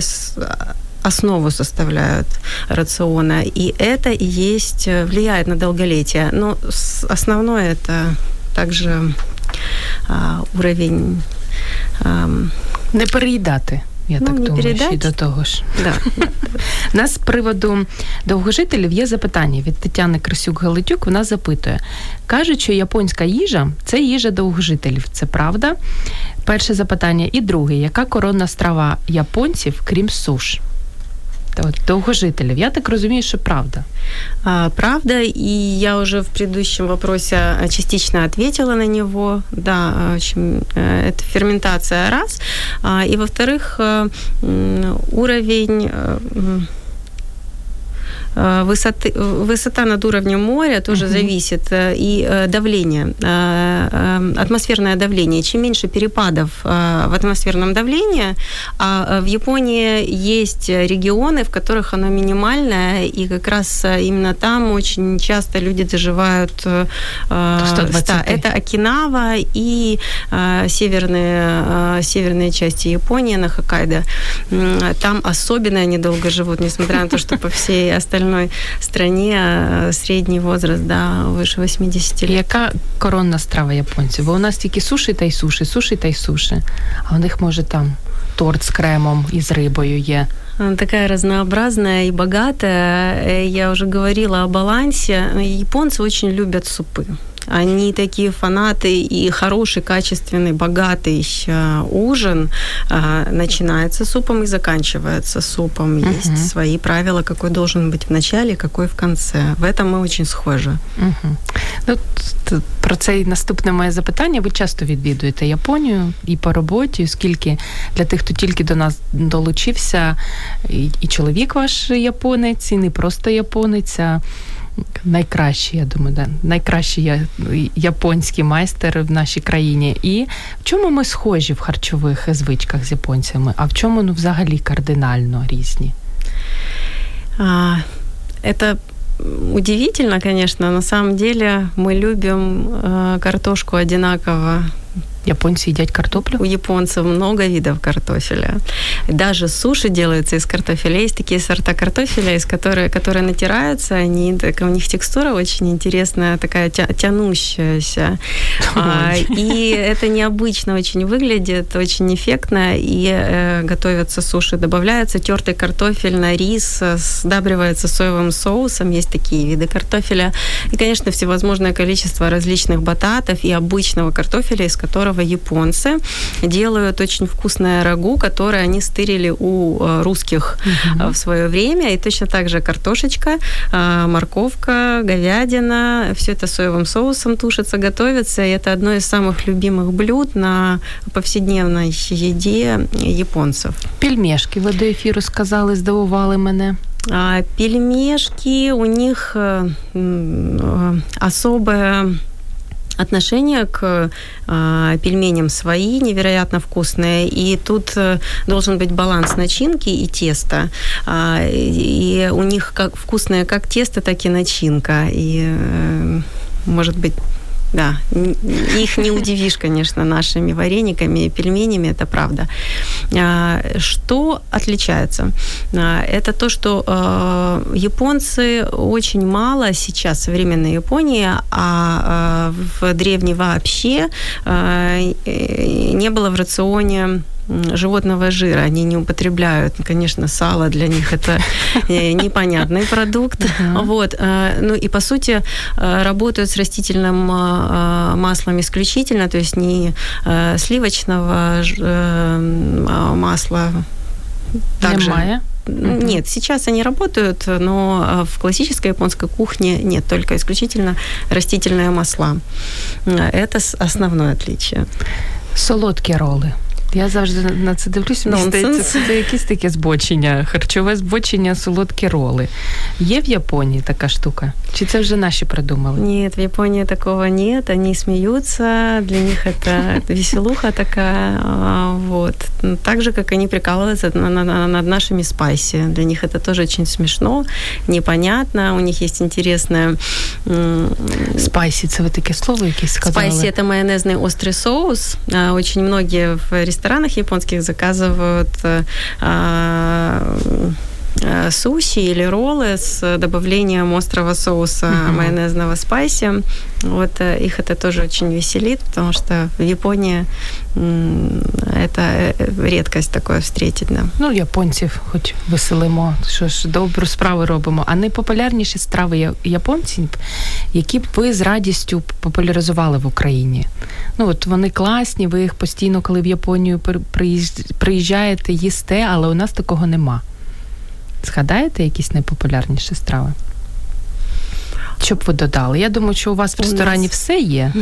основу составляют рациона. И это и есть, э, влияет на долголетие. Но основное это также а, уровень... Не переїдати. Я ну, так думаю, передать. ще до того ж. Да. У нас з приводу довгожителів є запитання від Тетяни Красюк-Галитюк. Вона запитує: кажуть, що японська їжа це їжа довгожителів. Це правда? Перше запитання. І друге, яка коронна страва японців, крім суш? Довгожителів. Я так розумію, що правда. А, правда, и я уже в предыдущем вопросе частично ответила на него. Да, в общем, э, это ферментация раз. А, и во-вторых, э, уровень э, высоты, высота над уровнем моря тоже uh-huh. зависит, и давление, атмосферное давление. Чем меньше перепадов в атмосферном давлении, а в Японии есть регионы, в которых оно минимальное, и как раз именно там очень часто люди доживают 120. Это Окинава и северные, северные части Японии на Хоккайдо. Там особенно они долго живут, несмотря на то, что по всей остальной стране э, средний возраст, да, выше 80 лет. Яка коронна страва японців? Бо у нас тільки суші та й суші, суші та й суші. А у них може там торт з кремом і з рибою є. Она такая разнообразная и богатая. Э, я уже говорила о балансе. Японцы очень любят супы. Они такие фанаты, и хороший, качественный, богатый э, ужин э, начинается супом и заканчивается супом. Uh-huh. Есть свои правила, какой должен быть в начале, какой в конце. В этом мы очень схожи. Uh-huh. Ну, про це наступне моє запитання. Ви часто відвідуєте Японію і по роботі, оскільки для тих, хто тільки до нас долучився, і, і чоловік ваш японець, і не просто японець, а найкращий, я думаю, да, найкращий японський майстер в нашій країні. І в чому ми схожі в харчових звичках з японцями, а в чому ну, взагалі кардинально різні? А, это удивительно, конечно. На самом деле мы любим э, картошку одинаково Японцы едят картоплю? У японцев много видов картофеля. Даже суши делаются из картофеля. Есть такие сорта картофеля, из которые, которые натираются. Они, так, у них текстура очень интересная, такая тя, тянущаяся. А, и это необычно очень выглядит, очень эффектно. И э, готовятся суши, добавляется тертый картофель на рис, сдабривается соевым соусом. Есть такие виды картофеля. И, конечно, всевозможное количество различных бататов и обычного картофеля, из которого которого японцы делают очень вкусное рагу, которое они стырили у э, русских угу. в свое время. И точно так же картошечка, э, морковка, говядина, все это соевым соусом тушится, готовится. И это одно из самых любимых блюд на повседневной еде японцев. Пельмешки ви до ефіру сказали, здивували мене. А, пельмешки, у них особая отношение к э, пельменям свои, невероятно вкусные. И тут э, должен быть баланс начинки и теста. Э, и у них как вкусное как тесто, так и начинка. И, э, может быть, да, их не удивишь, конечно, нашими варениками и пельменями, это правда. А, что отличается? А, это то, что а, японцы очень мало сейчас, современной Японии, а в древней вообще не было в рационе животного жира. Они не употребляют, конечно, сало для них это э, непонятный продукт. Вот. Э, ну и по сути э, работают с растительным маслом исключительно, то есть не сливочного масла. Также. Немає? Нет, сейчас они работают, но в классической японской кухне нет, только исключительно растительные масла. Это основное отличие. Солодкие роллы. Я завжди на це дивлюся. Мені здається, це якесь таке збочення, харчове збочення, солодкі роли. Є в Японії така штука? Чи це вже наші придумали? Нет, в Японии такого нет. Они смеются, для них это веселуха такая. Вот. Так же, как они прикалываются над нашими спайси. Для них это тоже очень смешно, непонятно. У них есть интересное... Спайси, це ви таке слово якесь сказали? Спайси – это майонезный острый соус. Очень многие в ресторанах ресторанах японских заказывают э, а, суши или роллы с добавлением острого соуса uh-huh. майонезного спайси. Вот э, их это тоже очень веселит, потому что в Японии это редкость такое встретить. Да. Ну, японців хоч веселимо, що ж добру справу робимо. А найпопулярніші страви японців, які б ви з радістю популяризували в Україні? Ну, от вони класні, ви їх постійно, коли в Японію приїжджаєте, їсте, але у нас такого нема. Згадаєте якісь найпопулярніші страви? Що б ви додали? Я думаю, що у вас в ресторані у нас... все є.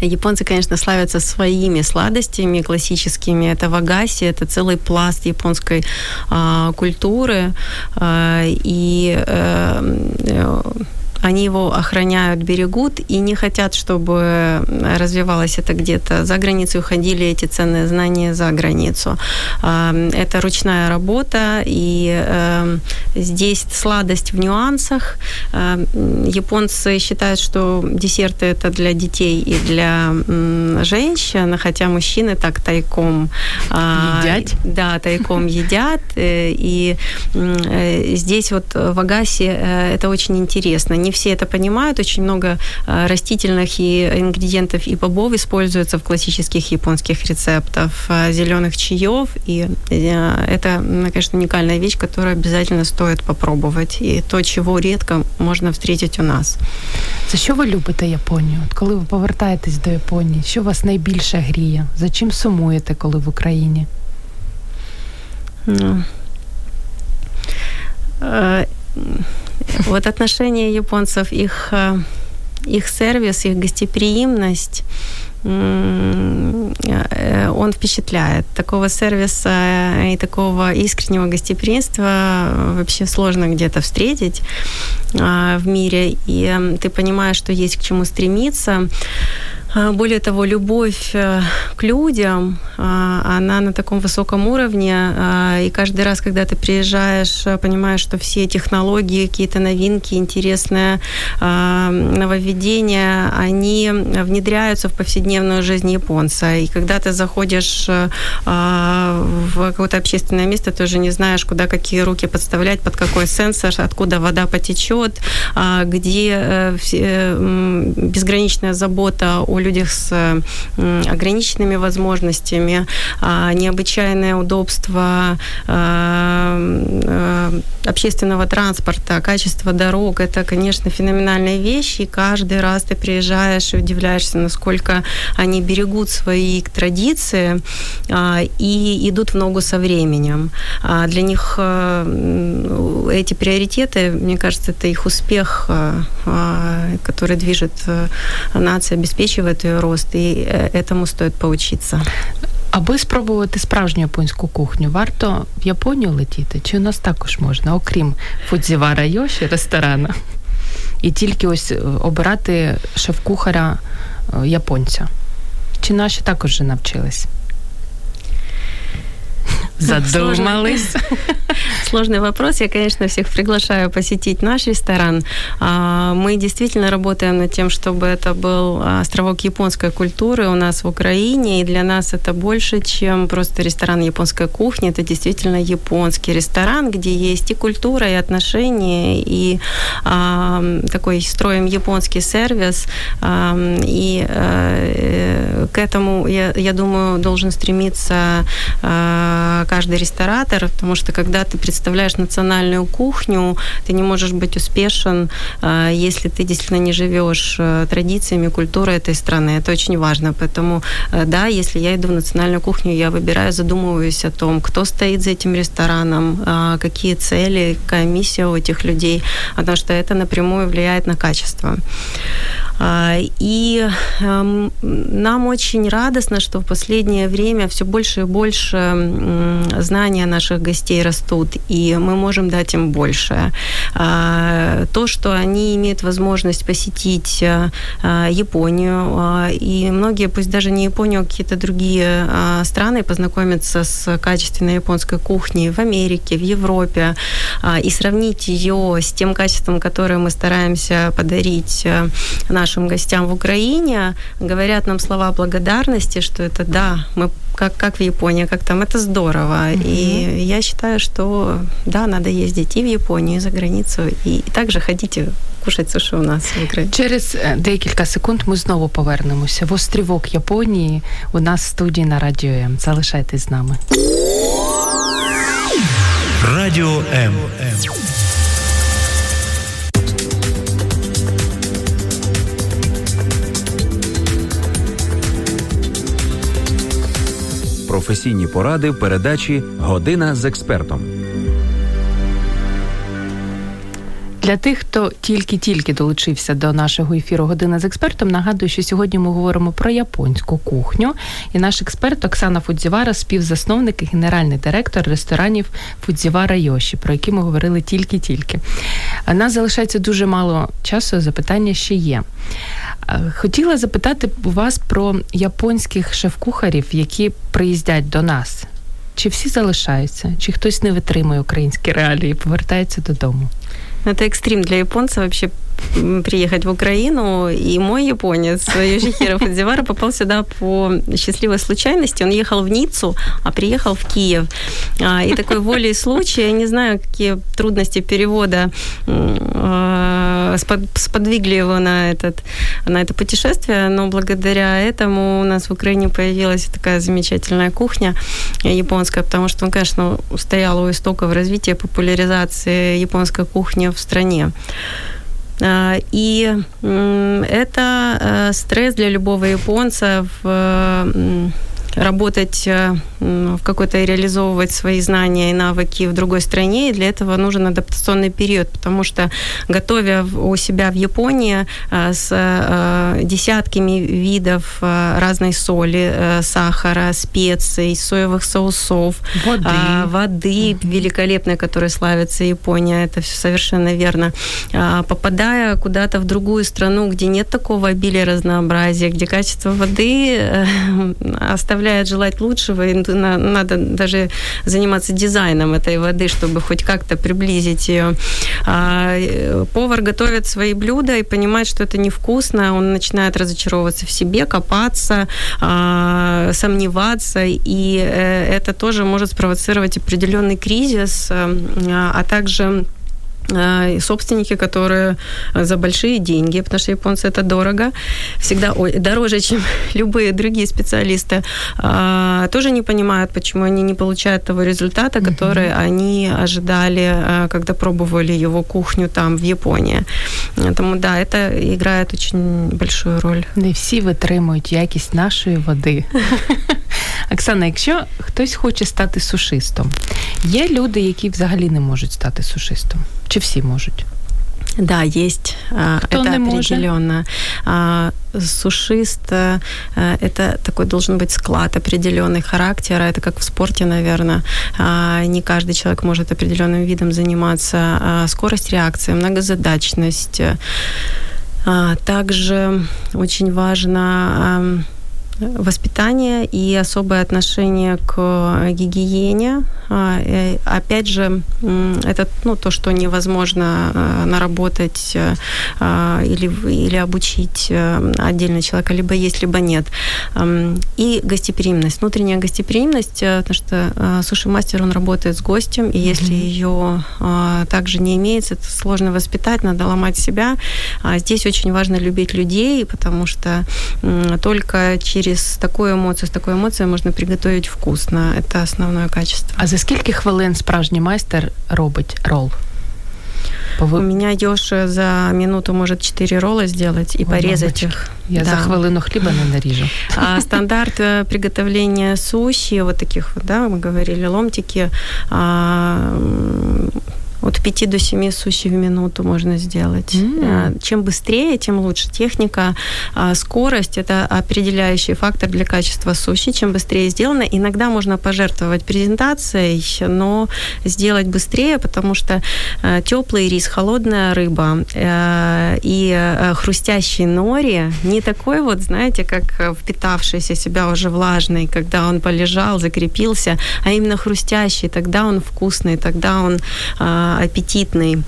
Японцы, конечно, славятся своими сладостями классическими. Это вагаси, это целый пласт японской а, культуры. А, и а, они его охраняют, берегут и не хотят, чтобы развивалось это где-то за границу, уходили эти ценные знания за границу. Это ручная работа, и эм, здесь сладость в нюансах. Эм, японцы считают, что десерты это для детей и для женщин, хотя мужчины так тайком а, едят. Да, тайком едят. Э, и э, здесь вот в Агасе э, это очень интересно. Не все это понимают. Очень много э, растительных и ингредиентов и бобов используется в классических японских рецептах, э, зеленых чаев. И э, это, конечно, уникальная вещь, которую обязательно стоит попробовать. И то, чего редко можно встретить у нас. За що ви любите Японію? От коли ви повертаєтесь до Японії, що вас найбільше гріє? За чим сумуєте, коли в Україні? Ну, вот отношения японцев, их, э, их сервис, их гостеприимность, э, он впечатляет. Такого сервиса и такого искреннего гостеприимства вообще сложно где-то встретить в мире. И ты понимаешь, что есть к чему стремиться. А, более того, любовь э, к людям, а, она на таком высоком уровне, а, и каждый раз, когда ты приезжаешь, понимаешь, что все технологии, какие-то новинки, интересные нововведения, они внедряются в повседневную жизнь японца. И когда ты заходишь в какое-то общественное место, ты уже не знаешь, куда какие руки подставлять, под какой сенсор, откуда вода потечет, где э, э, безграничная забота о людях с ограниченными возможностями, а, необычайное удобство а, а, общественного транспорта, качество дорог, это, конечно, феноменальные вещи. И каждый раз ты приезжаешь и удивляешься, насколько они берегут свои традиции и идут в ногу со временем. Для них эти приоритеты, мне кажется, это их успех, который движет нация, обеспечивает ее рост, и этому стоит поучиться. Аби спробувати справжню японську кухню, варто в Японію летіти? Чи у нас також можна, окрім Фудзівара Йоші, ресторану? І тільки ось обирати шеф-кухаря японця? Чи наші також вже навчились? Задумались. Сложный вопрос. Я, конечно, всех приглашаю посетить наш ресторан. А, мы действительно работаем над тем, чтобы это был островок японской культуры у нас в Украине. И для нас это больше, чем просто ресторан японской кухни. Это действительно японский ресторан, где есть и культура, и отношения, и а, такой строим японский сервис. А, и а, к этому, я, я думаю, должен стремиться а, каждый ресторатор, потому что когда ты представляешь национальную кухню, ты не можешь быть успешен, а, если ты действительно не живешь э, традициями, культурой этой страны. Это очень важно. Поэтому, э, да, если я иду в национальную кухню, я выбираю, задумываюсь о том, кто стоит за этим рестораном, а, какие цели, какая миссия у этих людей, потому что это напрямую влияет на качество. А, и эм, нам очень радостно, что в последнее время все больше и больше знания наших гостей растут, и мы можем дать им больше. А, то, что они имеют возможность посетить э, э, Японию, а, и многие, пусть даже не Японию, а какие-то другие страны, познакомиться с качественной японской кухней в Америке, в Европе, и сравнить ее с тем качеством, которое мы стараемся подарить э, нашим гостям в Украине, говорят нам слова благодарности, что это да, мы как, как в Японии, как там, это здорово. Mm-hmm. И я считаю, что да, надо ездить и в Японию, и за границу, и, и также ходите кушать суши у нас в Україні. Через декілька секунд ми знову повернемося в острівок Японії у нас в студії на Радіо М. Залишайтесь з нами. Радіо М. професійні поради в передачі Година з експертом. Для тих, хто тільки-тільки долучився до нашого ефіру Година з експертом, нагадую, що сьогодні ми говоримо про японську кухню. І наш експерт Оксана Фудзівара, співзасновник і генеральний директор ресторанів Фудзівара Йоші, про які ми говорили тільки-тільки. Нас залишається дуже мало часу, запитання ще є. Хотіла запитати у вас про японських шеф-кухарів, які приїздять до нас. Чи всі залишаються, чи хтось не витримує українські реалії і повертається додому? Это экстрим для японца вообще приехать в Украину, и мой японец, Южихира Фудзивара, попал сюда по счастливой случайности. Он ехал в Ниццу, а приехал в Киев. А, и такой волей случая, я не знаю, какие трудности перевода а, сподвигли его на, этот, на это путешествие, но благодаря этому у нас в Украине появилась такая замечательная кухня японская, потому что он, конечно, стоял у истоков развития популяризации японской кухни в стране. А, и это э, стресс для любого японца в работать э, в какой-то реализовывать свои знания и навыки в другой стране, и для этого нужен адаптационный период, потому что готовя у себя в Японии э, с э, десятками видов разной соли, сахара, специй, соевых соусов, воды, воды mm-hmm. великолепной, которой славится Япония, это все совершенно верно, попадая куда-то в другую страну, где нет такого обилия разнообразия, где качество воды оставляет оставляет желать лучшего, и надо даже заниматься дизайном этой воды, чтобы хоть как-то приблизить ее. А э, повар готовит свои блюда и понимает, что это невкусно, он начинает разочаровываться в себе, копаться, а, сомневаться, и э, это тоже может спровоцировать определенный кризис, э, а также собственники, которые за большие деньги, потому что японцы это дорого, всегда ой, дороже, чем любые другие специалисты, а, тоже не понимают, почему они не получают того результата, который mm-hmm. они ожидали, э, когда пробовали его кухню там, в Японии. Тому да, это играет очень большую роль. Не всі витримують якість нашої води. Оксана, якщо хтось хоче стати сушистом, є люди, які взагалі не можуть стати сушистом. Чи всі можуть? Да, есть. Кто это не определенно. Может? Сушист это такой должен быть склад определенный характера. Это как в спорте, наверное. Не каждый человек может определенным видом заниматься. Скорость реакции, многозадачность. Также очень важно воспитание и особое отношение к гигиене. А, опять же, это ну, то, что невозможно а, наработать а, или, или обучить отдельно человека, либо есть, либо нет. И гостеприимность, внутренняя гостеприимность, потому что суши-мастер, он работает с гостем, и если mm-hmm. ее также не имеется, это сложно воспитать, надо ломать себя. Здесь очень важно любить людей, потому что только через с такой эмоцией можно приготовить вкусно. Это основное качество. А за скільки хвилин справжній майстер робить ролл? У меня Ёша за минуту может 4 ролла сделать и Ой, порезать мамочки. их. Я да. за хвилину хлеба не нарежу. А стандарт э, приготовления суши, вот таких вот, да, мы говорили, ломтики, а, от 5 до 7 суши в минуту можно сделать. Mm. Чем быстрее, тем лучше. Техника, а, скорость – это определяющий фактор для качества суши. Чем быстрее сделано, иногда можно пожертвовать презентацией, но сделать быстрее, потому что а, теплый рис, холодная рыба и хрустящий нори не такой вот, знаете, как впитавшийся себя уже влажный, когда он полежал, закрепился, а именно хрустящий, тогда он вкусный, тогда он аппетитный.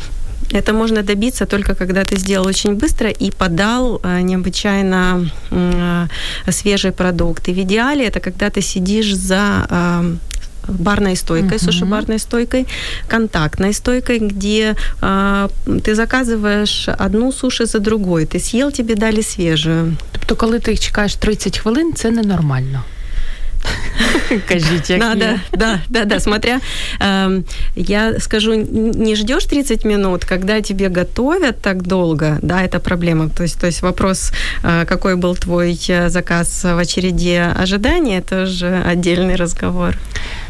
Это можно добиться только когда ты сделал очень быстро и подал э, необычайно э, свежий продукт. И в идеале это когда ты сидишь за э, барной стойкой, uh-huh. суши-барной стойкой, контактной стойкой, где э, ты заказываешь одну суши за другой. Ты съел, тебе дали свежую. Тобто, коли ти чекаєш 30 хвилин, це ненормально. Кажите, Надо, да, да, да, смотря, э, я скажу, не ждешь 30 минут, когда тебе готовят так долго, да, это проблема. То есть, то есть вопрос, э, какой был твой э, заказ в очереди ожидания, это уже отдельный разговор.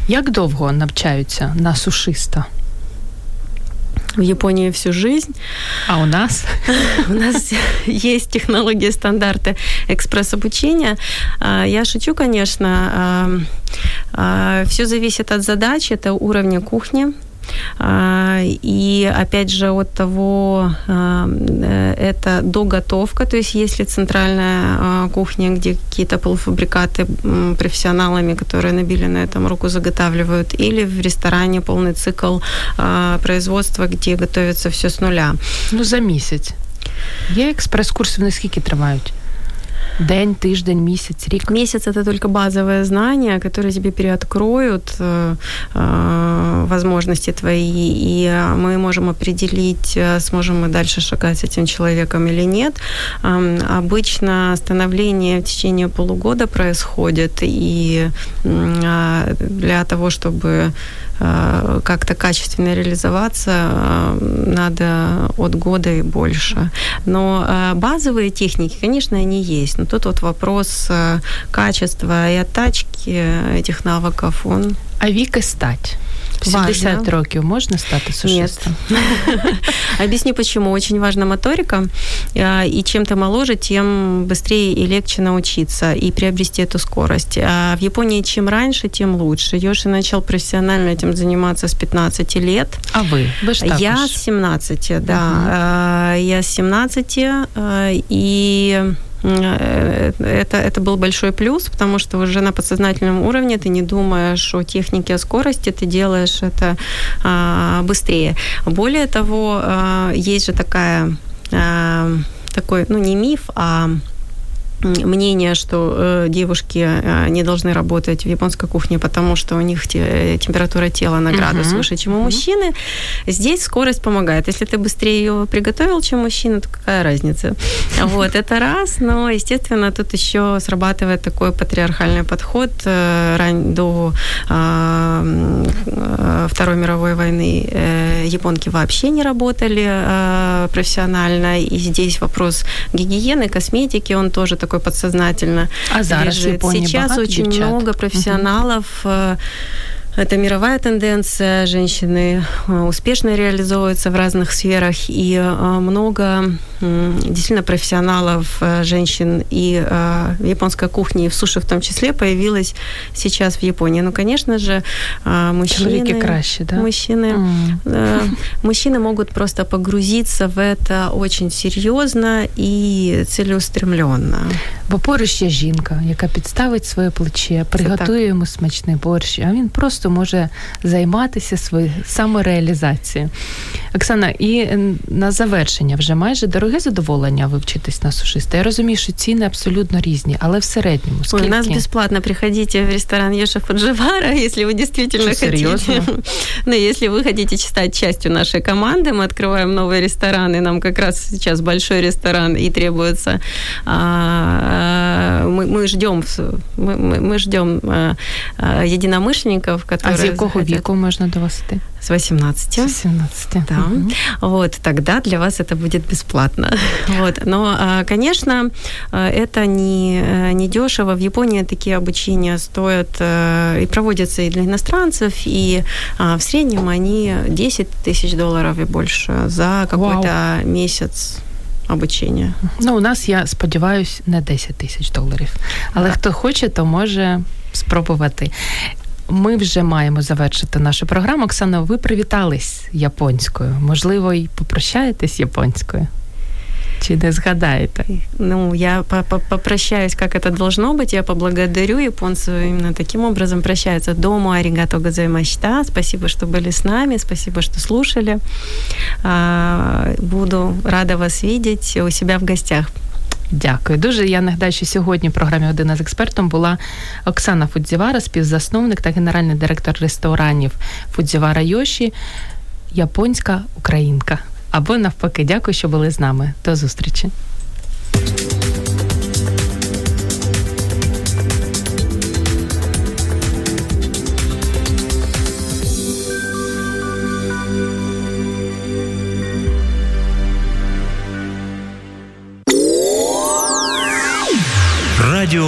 Як довго навчаються на сушиста? В Японии всю жизнь. А у нас? У нас есть технологии, стандарты экспресс-обучения. А, я шучу, конечно. А, а, Все зависит от задачи, это уровня кухни, и опять же от того, это доготовка, то есть если центральная кухня, где какие-то полуфабрикаты профессионалами, которые набили на этом руку, заготавливают, или в ресторане полный цикл производства, где готовится все с нуля. Ну, за месяц. Є експрес-курси, вони скільки тривають? День, тиждень, месяц, рик. Месяц это только базовые знания, которые тебе переоткроют э, возможности твои, и мы можем определить, сможем мы дальше шагать с этим человеком или нет. Обычно становление в течение полугода происходит, и э, для того, чтобы как-то качественно реализоваться э, надо от года и больше. Но э, базовые техники, конечно, они есть. Но тут вот вопрос качества и оттачки этих навыков, он... А вік і стать? 70 важно. років можна стати сушистом? Объясню почему. Очень важна моторика. И чем ты моложе, тем быстрее и легче научиться и приобрести эту скорость. А в Японии чем раньше, тем лучше. Йоши начал профессионально этим заниматься с 15 лет. А вы? Вы же Я с 17, да. Угу. Я с 17. И Э, это, это был большой плюс, потому что уже на подсознательном уровне ты не думаешь о технике, о скорости, ты делаешь это а, быстрее. Более того, а, есть же такая а, такой, ну не миф, а мнение, что э, девушки э, не должны работать в японской кухне, потому что у них те, температура тела на градус uh-huh. выше, чем у uh-huh. мужчины. Здесь скорость помогает. Если ты быстрее ее приготовил, чем мужчина, то какая разница? Вот, это раз. Но, естественно, тут еще срабатывает такой патриархальный подход. Э, до а, э, Второй мировой войны э, японки вообще не работали э, профессионально. И здесь вопрос гигиены, косметики, он тоже такой подсознательно а зараз лежит. Сейчас очень девчат. много профессионалов угу это мировая тенденция. Женщины э, успешно реализовываются в разных сферах, и э, много действительно профессионалов, э, женщин и в японской кухне, и в суши в том числе, появилось сейчас в Японии. Ну, конечно же, мужчины... краще, да? Мужчины, mm. мужчины могут просто погрузиться в это очень серьезно и целеустремленно. Бо поруч є жінка, яка підставить своє плече, приготує йому смачний борщ, а він просто просто може займатися своєю самореалізацією. Оксана, і на завершення вже майже дороге задоволення вивчитись на сушиста. Я розумію, що ціни абсолютно різні, але в середньому скільки? Ой, у нас бесплатно. Приходите в ресторан Еша Фудживара, если вы действительно что, хотите. Серьезно? ну, если вы хотите стать частью нашей команды, мы открываем новый ресторан, и нам как раз сейчас большой ресторан, и требуется... А, мы, мы ждем, мы, мы, мы ждем а, а, единомышленников, которые... А з якого віку можна до вас йти? С 18. С 18. Да. Угу. Вот, тогда для вас это будет бесплатно. Вот. Но, а, конечно, а, это не, э, не дешево. В Японии такие обучения стоят э, и проводятся и для иностранцев, и а, в среднем они 10 тысяч долларов и больше за какой-то Вау. месяц обучення. Ну, у нас, я сподіваюся, не 10 тисяч доларів. Але да. хто хоче, то може спробувати. Ми вже маємо завершити нашу програму. Оксана, ви привітались японською. Можливо, і попрощаєтесь японською. Чи не згадаєте? Ну, я попрощаюсь, как это должно быть. Я поблагодарю японцев именно таким образом прощаются. Дому аригато газаймашта. Спасибо, что были с нами. Спасибо, что слушали. А, буду рада вас видеть у себя в гостях. Дякую. Дуже я нагадаю, що сьогодні в програмі «Година з експертом була Оксана Фудзівара, співзасновник та генеральний директор ресторанів Фудзівара Йоші, японська українка. Або навпаки, дякую, що були з нами. До зустрічі.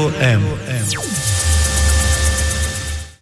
Радіо М.